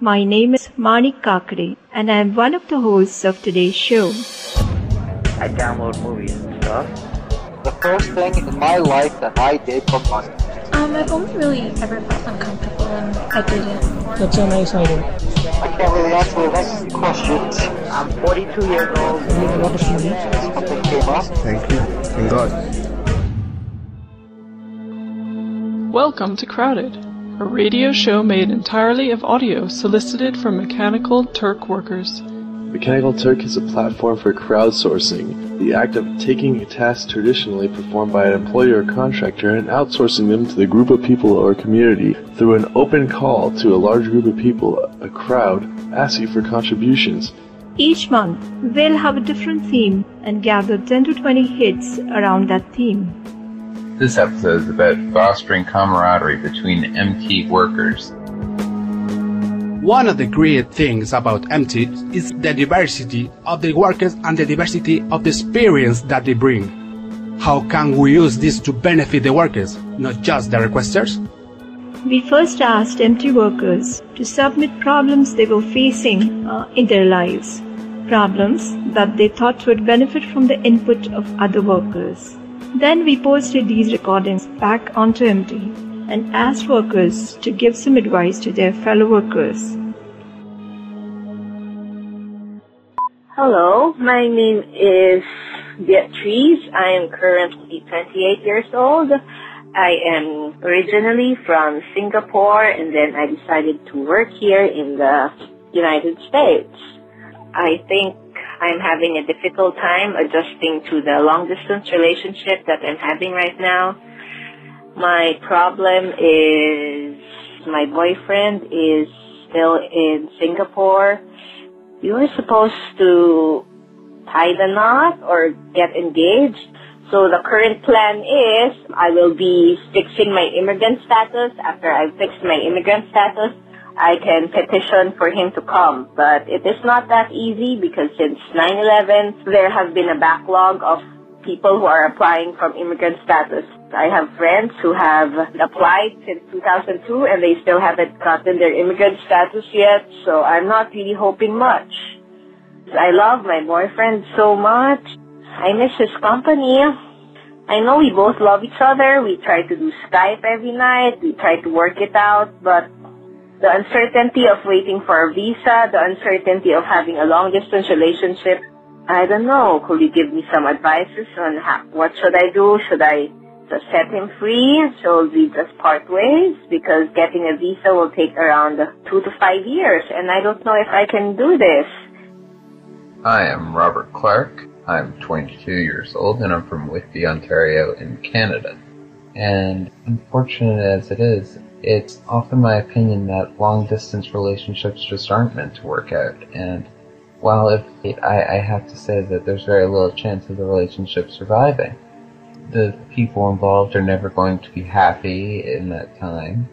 My name is Manik Kakade and I am one of the hosts of today's show. I download movies and stuff. The first thing in my life that I did for money. Um, I've only really ever felt uncomfortable and I did it. That's so nice idea. I can't really answer the next questions. I'm 42 years old. Something came up. Thank you. Thank God. Welcome to Crowded, a radio show made entirely of audio solicited from Mechanical Turk workers. Mechanical Turk is a platform for crowdsourcing, the act of taking a task traditionally performed by an employer or contractor and outsourcing them to the group of people or community through an open call to a large group of people, a crowd, asking for contributions. Each month, we'll have a different theme and gather 10 to 20 hits around that theme. This episode is about fostering camaraderie between MT workers. One of the great things about MT is the diversity of the workers and the diversity of the experience that they bring. How can we use this to benefit the workers, not just the requesters? We first asked MT workers to submit problems they were facing uh, in their lives, problems that they thought would benefit from the input of other workers. Then we posted these recordings back onto MT and asked workers to give some advice to their fellow workers. Hello, my name is Beatrice. I am currently 28 years old. I am originally from Singapore and then I decided to work here in the United States. I think I'm having a difficult time adjusting to the long distance relationship that I'm having right now. My problem is my boyfriend is still in Singapore. We were supposed to tie the knot or get engaged. So the current plan is I will be fixing my immigrant status. After I've fixed my immigrant status, I can petition for him to come. But it is not that easy because since 9-11, there has been a backlog of people who are applying from immigrant status. I have friends who have applied since 2002 and they still haven't gotten their immigrant status yet, so I'm not really hoping much. I love my boyfriend so much. I miss his company. I know we both love each other. We try to do Skype every night. We try to work it out, but the uncertainty of waiting for a visa, the uncertainty of having a long distance relationship. I don't know. Could you give me some advices on how, what should I do? Should I just set him free? Should we just part ways? Because getting a visa will take around two to five years, and I don't know if I can do this. I am Robert Clark. I'm 22 years old, and I'm from Whitby, Ontario, in Canada. And unfortunate as it is, it's often my opinion that long distance relationships just aren't meant to work out. And while if I, I have to say that there's very little chance of the relationship surviving, the people involved are never going to be happy in that time.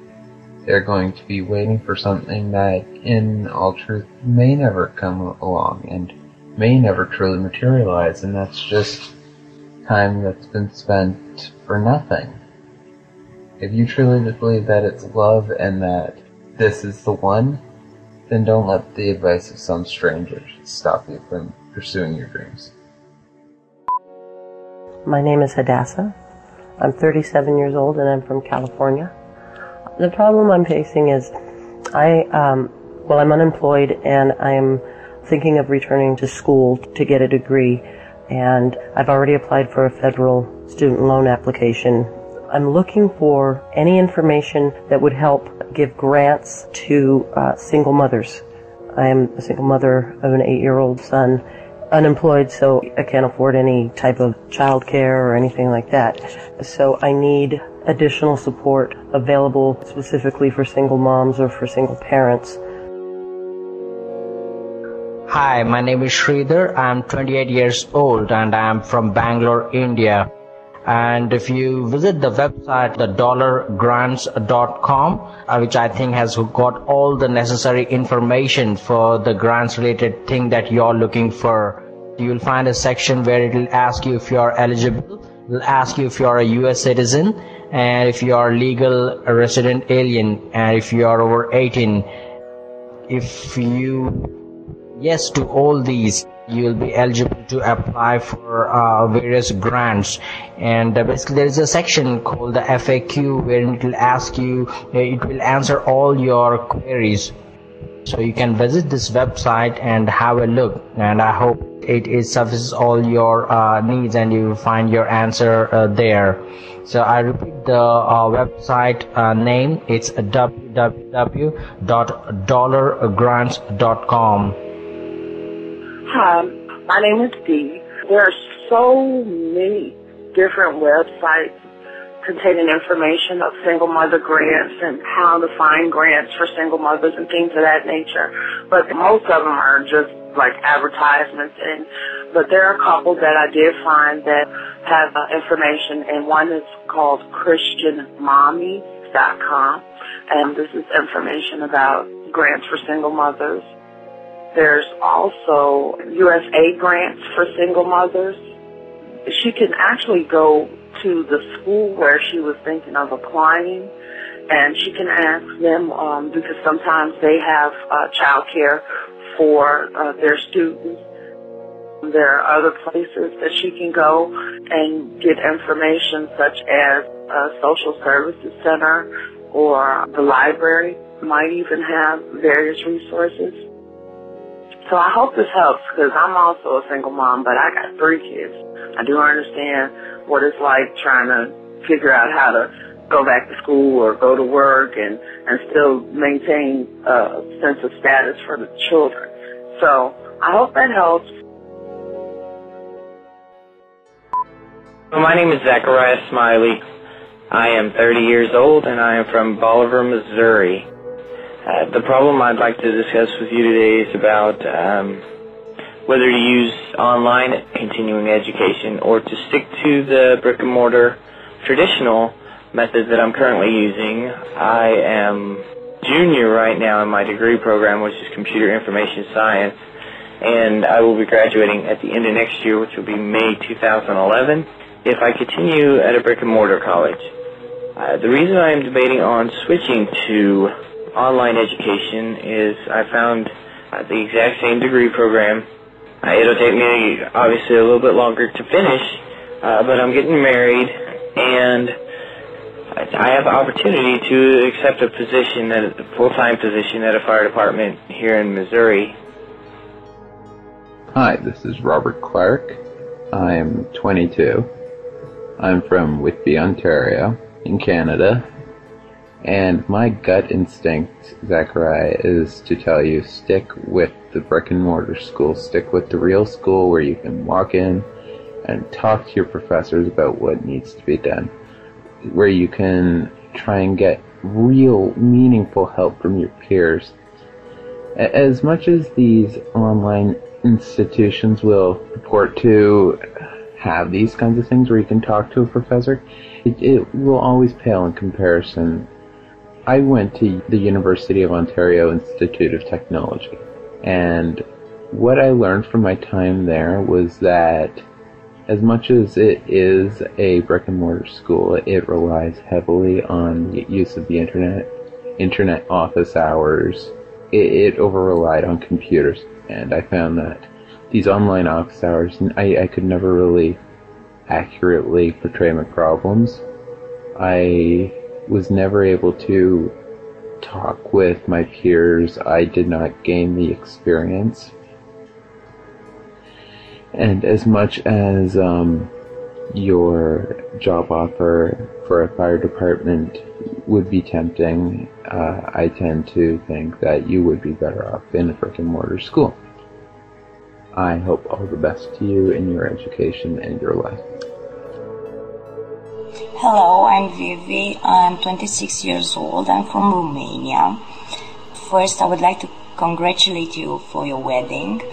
They're going to be waiting for something that, in all truth, may never come along and may never truly materialize, and that's just time that's been spent for nothing. If you truly just believe that it's love and that this is the one, then don't let the advice of some stranger stop you from pursuing your dreams. My name is Hadassah. I'm 37 years old and I'm from California. The problem I'm facing is I, um, well, I'm unemployed and I'm thinking of returning to school to get a degree. And I've already applied for a federal student loan application I'm looking for any information that would help give grants to uh, single mothers. I am a single mother of an eight-year-old son, unemployed, so I can't afford any type of child care or anything like that. So I need additional support available specifically for single moms or for single parents. Hi, my name is Sridhar. I'm 28 years old and I'm from Bangalore, India. And if you visit the website, the dollargrants.com, uh, which I think has got all the necessary information for the grants related thing that you're looking for, you'll find a section where it will ask you if you're eligible. It will ask you if you're a US citizen and if you are legal resident alien and if you are over 18 if you yes to all these you will be eligible to apply for uh, various grants. And uh, basically there is a section called the FAQ where it will ask you uh, it will answer all your queries. So you can visit this website and have a look. And I hope it, it all your uh, needs and you find your answer uh, there. So I repeat the uh, website name. It's www.dollargrants.com Hi, my name is Dee. There are so many different websites containing information of single mother grants and how to find grants for single mothers and things of that nature. But most of them are just like advertisements and but there are a couple that I did find that have uh, information and one is called christianmommy.com and this is information about grants for single mothers there's also USA grants for single mothers. She can actually go to the school where she was thinking of applying and she can ask them um, because sometimes they have uh, child care for uh, their students. There are other places that she can go and get information such as a social services center or the library might even have various resources. So I hope this helps because I'm also a single mom, but I got three kids. I do understand what it's like trying to figure out how to go back to school or go to work and, and still maintain a sense of status for the children. So I hope that helps. My name is Zachariah Smiley. I am 30 years old and I am from Bolivar, Missouri. Uh, the problem I'd like to discuss with you today is about um, whether to use online continuing education or to stick to the brick and mortar traditional method that I'm currently using. I am junior right now in my degree program, which is computer information science, and I will be graduating at the end of next year, which will be May 2011, if I continue at a brick and mortar college. Uh, the reason I am debating on switching to online education is I found uh, the exact same degree program. Uh, it'll take me obviously a little bit longer to finish, uh, but I'm getting married and I have opportunity to accept a position, at, a full-time position at a fire department here in Missouri. Hi, this is Robert Clark. I'm 22. I'm from Whitby, Ontario, in Canada, and my gut instinct, Zachariah, is to tell you stick with the brick and mortar school. Stick with the real school where you can walk in and talk to your professors about what needs to be done. Where you can try and get real, meaningful help from your peers. As much as these online institutions will purport to have these kinds of things where you can talk to a professor, it, it will always pale in comparison I went to the University of Ontario Institute of Technology, and what I learned from my time there was that as much as it is a brick and mortar school, it relies heavily on use of the internet, internet office hours. It, it over relied on computers, and I found that these online office hours, I, I could never really accurately portray my problems. I was never able to talk with my peers. I did not gain the experience. And as much as um, your job offer for a fire department would be tempting, uh, I tend to think that you would be better off in a brick and mortar school. I hope all the best to you in your education and your life. Hello, I'm Vivi. I'm 26 years old. I'm from Romania. First, I would like to congratulate you for your wedding.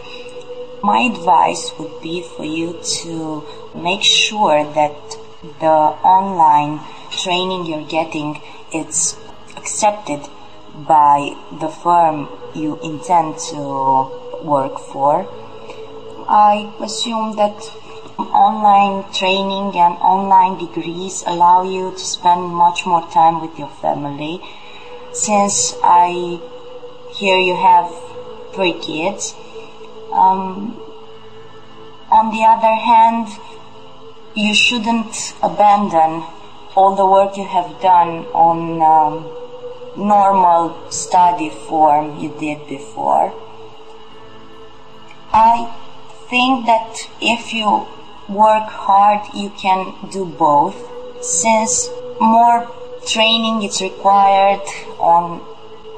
My advice would be for you to make sure that the online training you're getting is accepted by the firm you intend to work for. I assume that online training and online degrees allow you to spend much more time with your family. Since I hear you have three kids. Um, on the other hand, you shouldn't abandon all the work you have done on um, normal study form you did before. I think that if you work hard, you can do both. Since more training is required on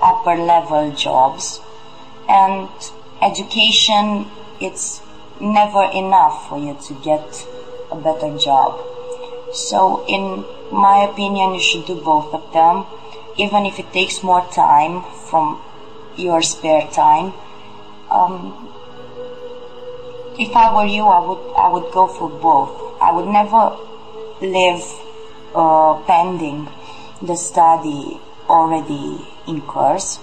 upper level jobs and education it's never enough for you to get a better job so in my opinion you should do both of them even if it takes more time from your spare time um, if I were you I would I would go for both I would never live uh, pending the study already in course.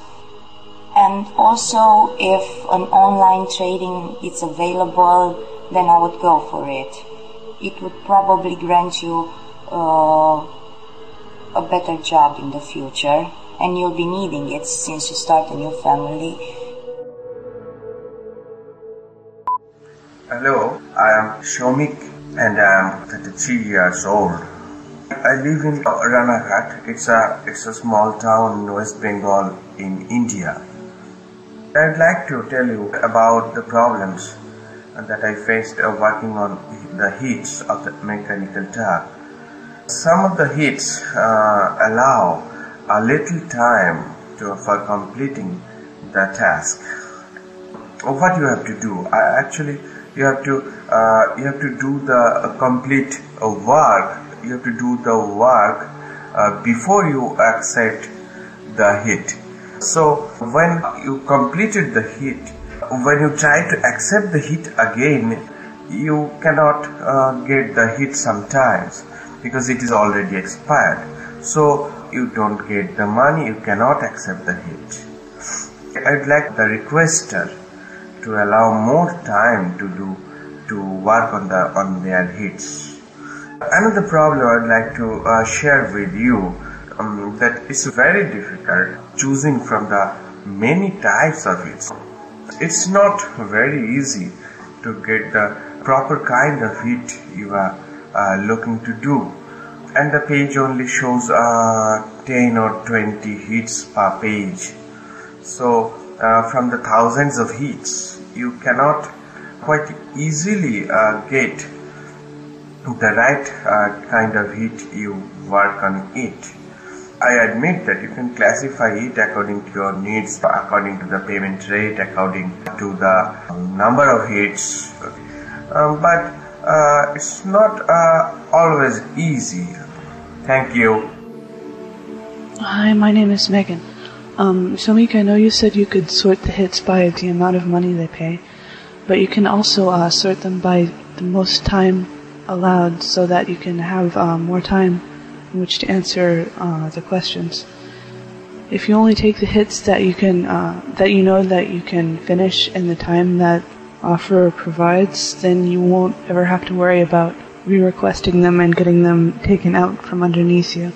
And also, if an online trading is available, then I would go for it. It would probably grant you uh, a better job in the future, and you'll be needing it since you start a new family. Hello, I am Shomik and I am 33 years old. I live in Ranaghat. It's a it's a small town in West Bengal in India. I'd like to tell you about the problems that I faced working on the heats of the mechanical turk. Some of the heats uh, allow a little time to, for completing the task. What you have to do? I actually you have to uh, you have to do the complete work you have to do the work uh, before you accept the hit. So when you completed the hit, when you try to accept the hit again, you cannot uh, get the hit sometimes because it is already expired. So you don't get the money, you cannot accept the hit. I'd like the requester to allow more time to do to work on the on their hits. Another problem I'd like to uh, share with you um, that it's very difficult choosing from the many types of hits. It's not very easy to get the proper kind of hit you are uh, looking to do. And the page only shows uh, 10 or 20 hits per page. So uh, from the thousands of hits, you cannot quite easily uh, get to the right uh, kind of heat you work on it. I admit that you can classify it according to your needs, according to the payment rate, according to the number of hits, um, but uh, it's not uh, always easy. Thank you. Hi, my name is Megan. Um, Shomik, I know you said you could sort the hits by the amount of money they pay, but you can also uh, sort them by the most time allowed so that you can have uh, more time in which to answer uh, the questions. If you only take the hits that you can, uh, that you know that you can finish in the time that offer provides, then you won't ever have to worry about re-requesting them and getting them taken out from underneath you.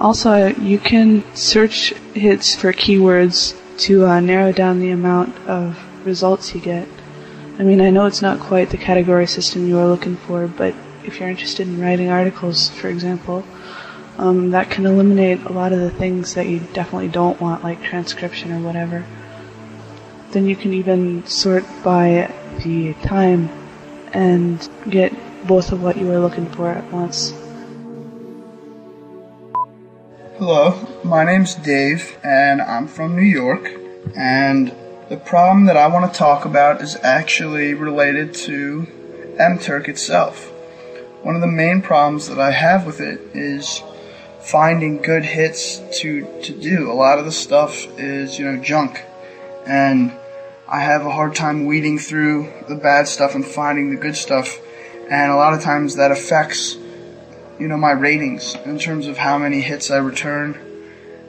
Also, you can search hits for keywords to uh, narrow down the amount of results you get. I mean, I know it's not quite the category system you are looking for, but if you're interested in writing articles, for example, um, that can eliminate a lot of the things that you definitely don't want, like transcription or whatever. Then you can even sort by the time and get both of what you are looking for at once. Hello, my name's Dave, and I'm from New York, and the problem that I want to talk about is actually related to MTurk itself. One of the main problems that I have with it is finding good hits to, to do. A lot of the stuff is, you know, junk. And I have a hard time weeding through the bad stuff and finding the good stuff. And a lot of times that affects, you know, my ratings in terms of how many hits I return.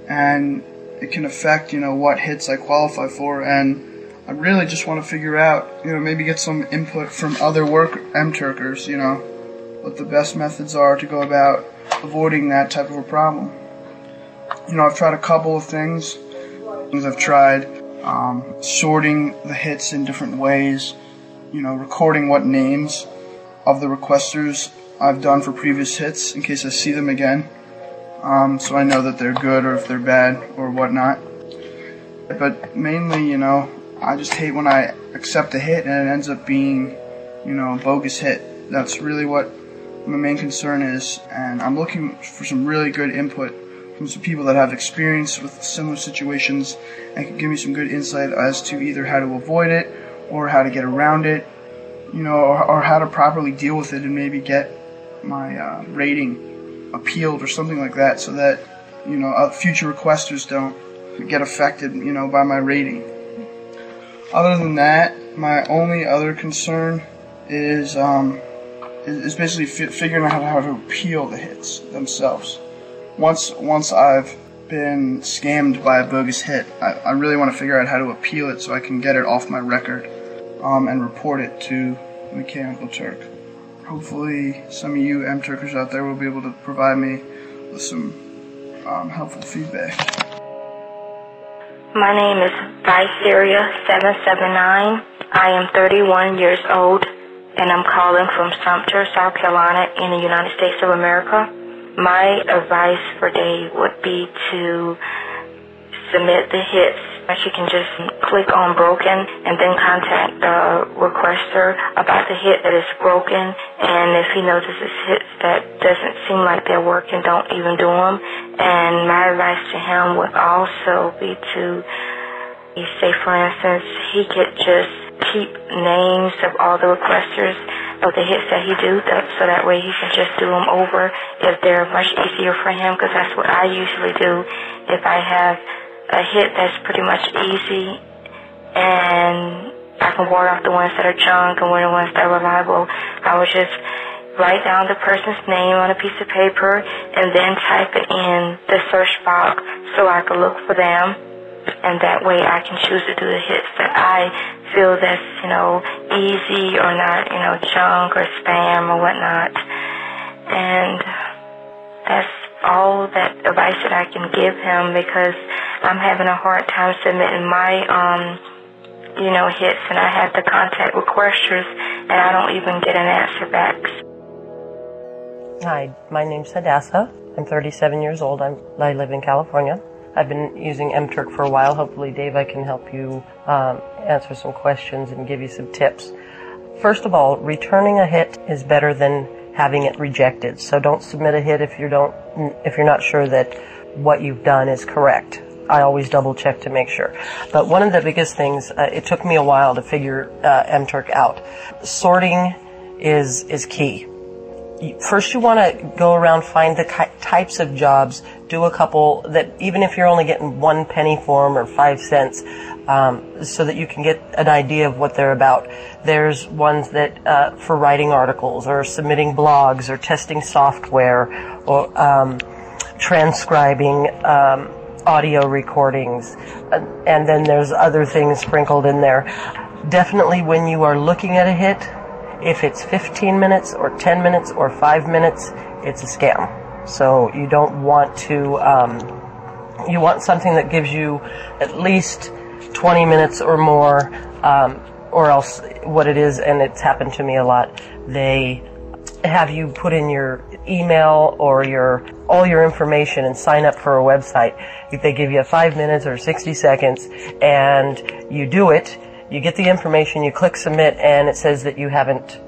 And it can affect, you know, what hits I qualify for. And I really just want to figure out, you know, maybe get some input from other work MTurkers, you know, what the best methods are to go about avoiding that type of a problem. You know, I've tried a couple of things. Things I've tried um, sorting the hits in different ways, you know, recording what names of the requesters I've done for previous hits in case I see them again, um, so I know that they're good or if they're bad or whatnot. But mainly, you know, I just hate when I accept a hit and it ends up being, you know, a bogus hit. That's really what my main concern is, and I'm looking for some really good input from some people that have experience with similar situations and can give me some good insight as to either how to avoid it or how to get around it, you know, or, or how to properly deal with it and maybe get my uh, rating appealed or something like that so that, you know, uh, future requesters don't get affected, you know, by my rating. Other than that, my only other concern is um, is basically fi- figuring out how to appeal the hits themselves. Once once I've been scammed by a bogus hit, I, I really want to figure out how to appeal it so I can get it off my record um, and report it to Mechanical Turk. Hopefully, some of you M-Turkers out there will be able to provide me with some um, helpful feedback. My name is Viceria779. I am 31 years old and I'm calling from Sumter, South Carolina in the United States of America. My advice for Dave would be to submit the hits. She can just click on broken and then contact the requester about the hit that is broken. And if he notices hits that doesn't seem like they're working, don't even do them. And my advice to him would also be to say, for instance, he could just keep names of all the requesters of the hits that he do, that, so that way he can just do them over if they're much easier for him, because that's what I usually do. If I have a hit that's pretty much easy, and I can ward off the ones that are junk and the ones that are reliable, I would just write down the person's name on a piece of paper and then type it in the search box so I can look for them. And that way I can choose to do the hits that I feel that's, you know, easy or not, you know, junk or spam or whatnot. And that's all that advice that I can give him because I'm having a hard time submitting my, um, you know, hits and I have to contact requesters and I don't even get an answer back. Hi, my name's Hadassah. I'm 37 years old. I'm, I live in California. I've been using MTurk for a while. Hopefully, Dave, I can help you um, answer some questions and give you some tips. First of all, returning a hit is better than having it rejected. So don't submit a hit if you don't if you're not sure that what you've done is correct. I always double check to make sure. But one of the biggest things, uh, it took me a while to figure uh, MTurk out. Sorting is is key first you want to go around find the types of jobs do a couple that even if you're only getting one penny for them or five cents um, so that you can get an idea of what they're about there's ones that uh, for writing articles or submitting blogs or testing software or um, transcribing um, audio recordings and then there's other things sprinkled in there definitely when you are looking at a hit if it's 15 minutes or 10 minutes or 5 minutes, it's a scam. So you don't want to, um, you want something that gives you at least 20 minutes or more, um, or else what it is, and it's happened to me a lot, they have you put in your email or your all your information and sign up for a website. They give you five minutes or 60 seconds and you do it you get the information, you click submit, and it says that you haven't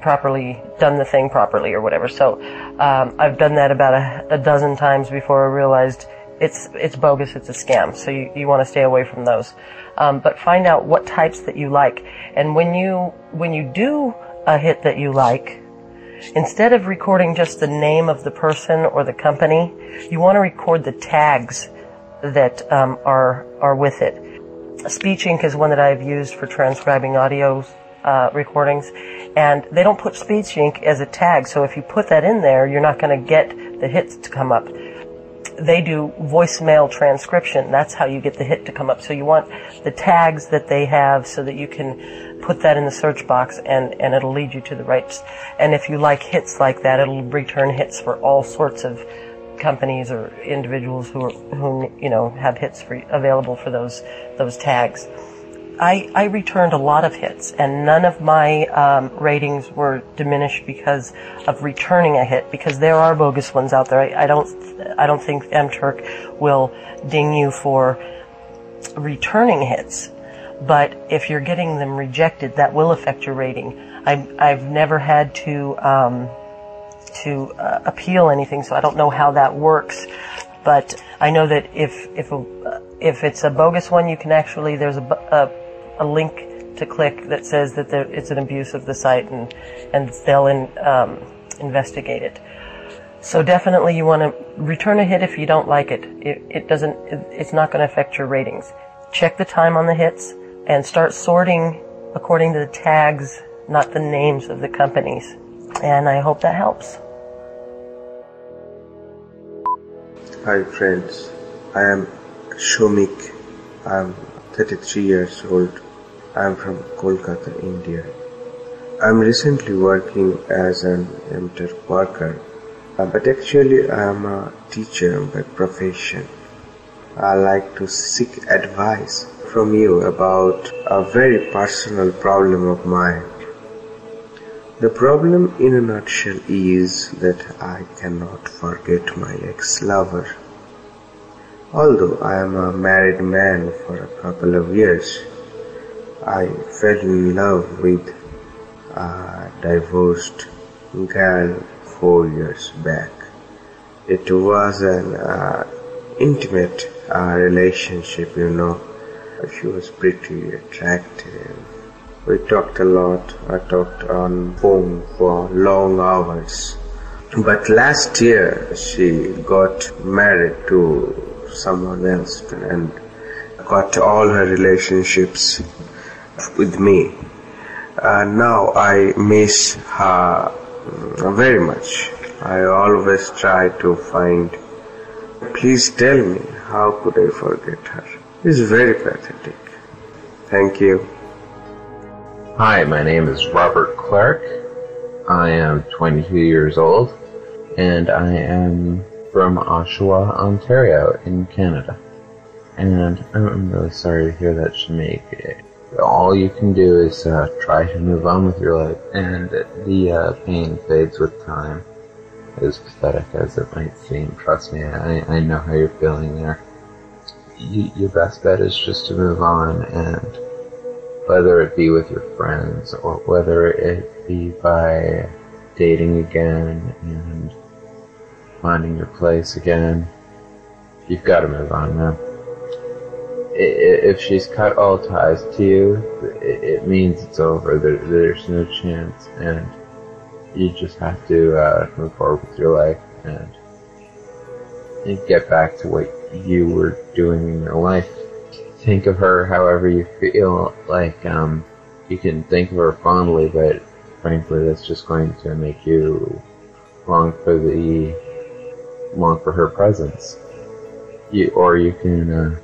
properly done the thing properly or whatever. So um, I've done that about a, a, dozen times before I realized it's it's bogus, it's a scam. So you, you want to stay away from those. Um, but find out what types that you like, and when you when you do a hit that you like, instead of recording just the name of the person or the company, you want to record the tags that um, are are with it. SpeechInk is one that I've used for transcribing audio uh, recordings, and they don't put SpeechInk as a tag. So if you put that in there, you're not going to get the hits to come up. They do voicemail transcription. That's how you get the hit to come up. So you want the tags that they have so that you can put that in the search box and, and it'll lead you to the right. And if you like hits like that, it'll return hits for all sorts of companies or individuals who are, who you know have hits for, available for those those tags. I, I returned a lot of hits, and none of my um, ratings were diminished because of returning a hit. Because there are bogus ones out there. I, I don't I don't think MTurk will ding you for returning hits, but if you're getting them rejected, that will affect your rating. I've I've never had to um, to uh, appeal anything, so I don't know how that works. But I know that if if a, if it's a bogus one, you can actually there's a, a a link to click that says that there, it's an abuse of the site and, and they'll in, um, investigate it. So definitely you want to return a hit if you don't like it. It, it doesn't, it, it's not going to affect your ratings. Check the time on the hits and start sorting according to the tags, not the names of the companies. And I hope that helps. Hi friends, I am Shomik. I'm 33 years old. I'm from Kolkata, India. I'm recently working as an MTurk worker, uh, but actually I'm a teacher by profession. I like to seek advice from you about a very personal problem of mine. The problem in a nutshell is that I cannot forget my ex-lover. Although I am a married man for a couple of years, I fell in love with a divorced girl four years back. It was an uh, intimate uh, relationship, you know. She was pretty attractive. We talked a lot. I talked on phone for long hours. But last year she got married to someone else and got all her relationships with me. Uh, now I miss her very much. I always try to find. Please tell me, how could I forget her? It's very pathetic. Thank you. Hi, my name is Robert Clark. I am 22 years old, and I am from Oshawa, Ontario, in Canada. And I'm really sorry to hear that, she Shamik all you can do is uh, try to move on with your life, and the uh, pain fades with time. As pathetic as it might seem, trust me, I, I know how you're feeling there. You, your best bet is just to move on, and whether it be with your friends or whether it be by dating again and finding your place again, you've got to move on, man if she's cut all ties to you, it, means it's over. There, there's no chance, and you just have to uh, move forward with your life and, and get back to what you were doing in your life. Think of her however you feel like. Um, you can think of her fondly, but frankly, that's just going to make you long for the long for her presence. You, or you can. Uh,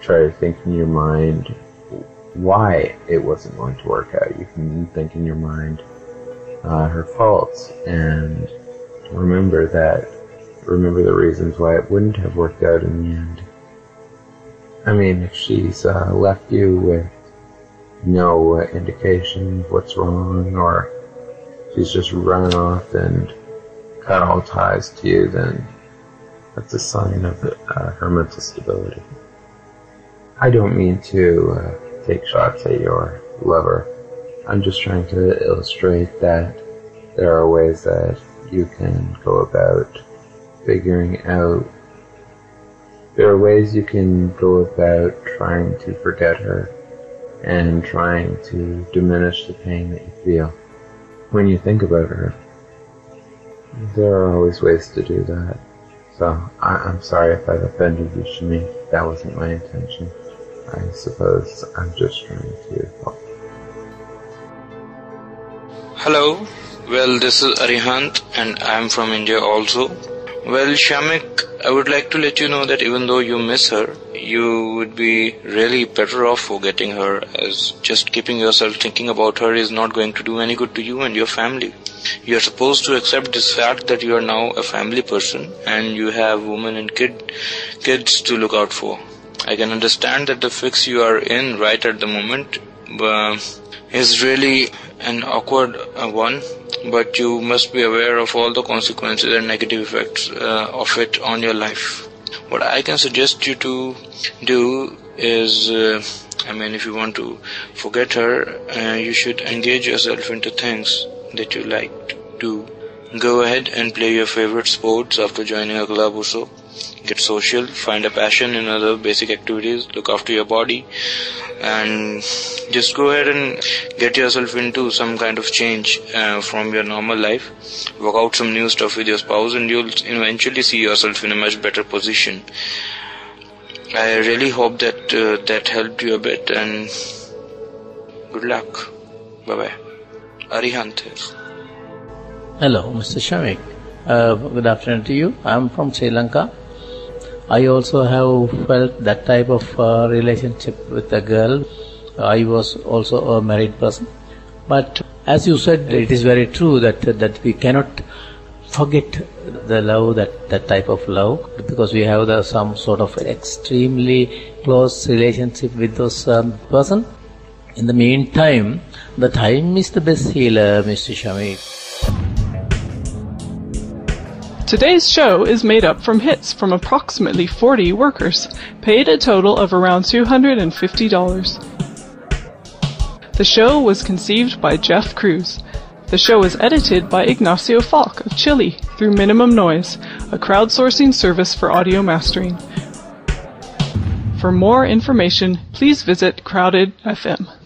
try to think in your mind why it wasn't going to work out. You can think in your mind uh, her faults and remember that, remember the reasons why it wouldn't have worked out in the end. I mean, if she's uh, left you with no indication of what's wrong, or she's just run off and cut all ties to you, then that's a sign of uh, her mental stability. I don't mean to uh, take shots at your lover. I'm just trying to illustrate that there are ways that you can go about figuring out. There are ways you can go about trying to forget her and trying to diminish the pain that you feel when you think about her. There are always ways to do that. So I- am sorry if I've offended you, Shami. That wasn't my intention. I suppose I'm just trying to help. Hello, well, this is Arihant, and I'm from India also. Well, Shamik, I would like to let you know that even though you miss her, you would be really better off forgetting her as just keeping yourself thinking about her is not going to do any good to you and your family. You are supposed to accept this fact that you are now a family person and you have women and kid kids to look out for. I can understand that the fix you are in right at the moment uh, is really an awkward uh, one, but you must be aware of all the consequences and negative effects uh, of it on your life. What I can suggest you to do is, uh, I mean, if you want to forget her, uh, you should engage yourself into things that you like to do. Go ahead and play your favorite sports after joining a club or so. Get social, find a passion in other basic activities, look after your body, and just go ahead and get yourself into some kind of change uh, from your normal life. Work out some new stuff with your spouse, and you'll eventually see yourself in a much better position. I really hope that uh, that helped you a bit, and good luck. Bye bye. Arihant. Hello, Mr. Shamik. Uh, good afternoon to you. I'm from Sri Lanka. I also have felt that type of uh, relationship with a girl. I was also a married person. But as you said, it is very true that that we cannot forget the love, that, that type of love, because we have the, some sort of extremely close relationship with those um, person. In the meantime, the time is the best healer, Mr. Shamik. Today's show is made up from hits from approximately 40 workers, paid a total of around $250. The show was conceived by Jeff Cruz. The show is edited by Ignacio Falk of Chile through Minimum Noise, a crowdsourcing service for audio mastering. For more information, please visit Crowded FM.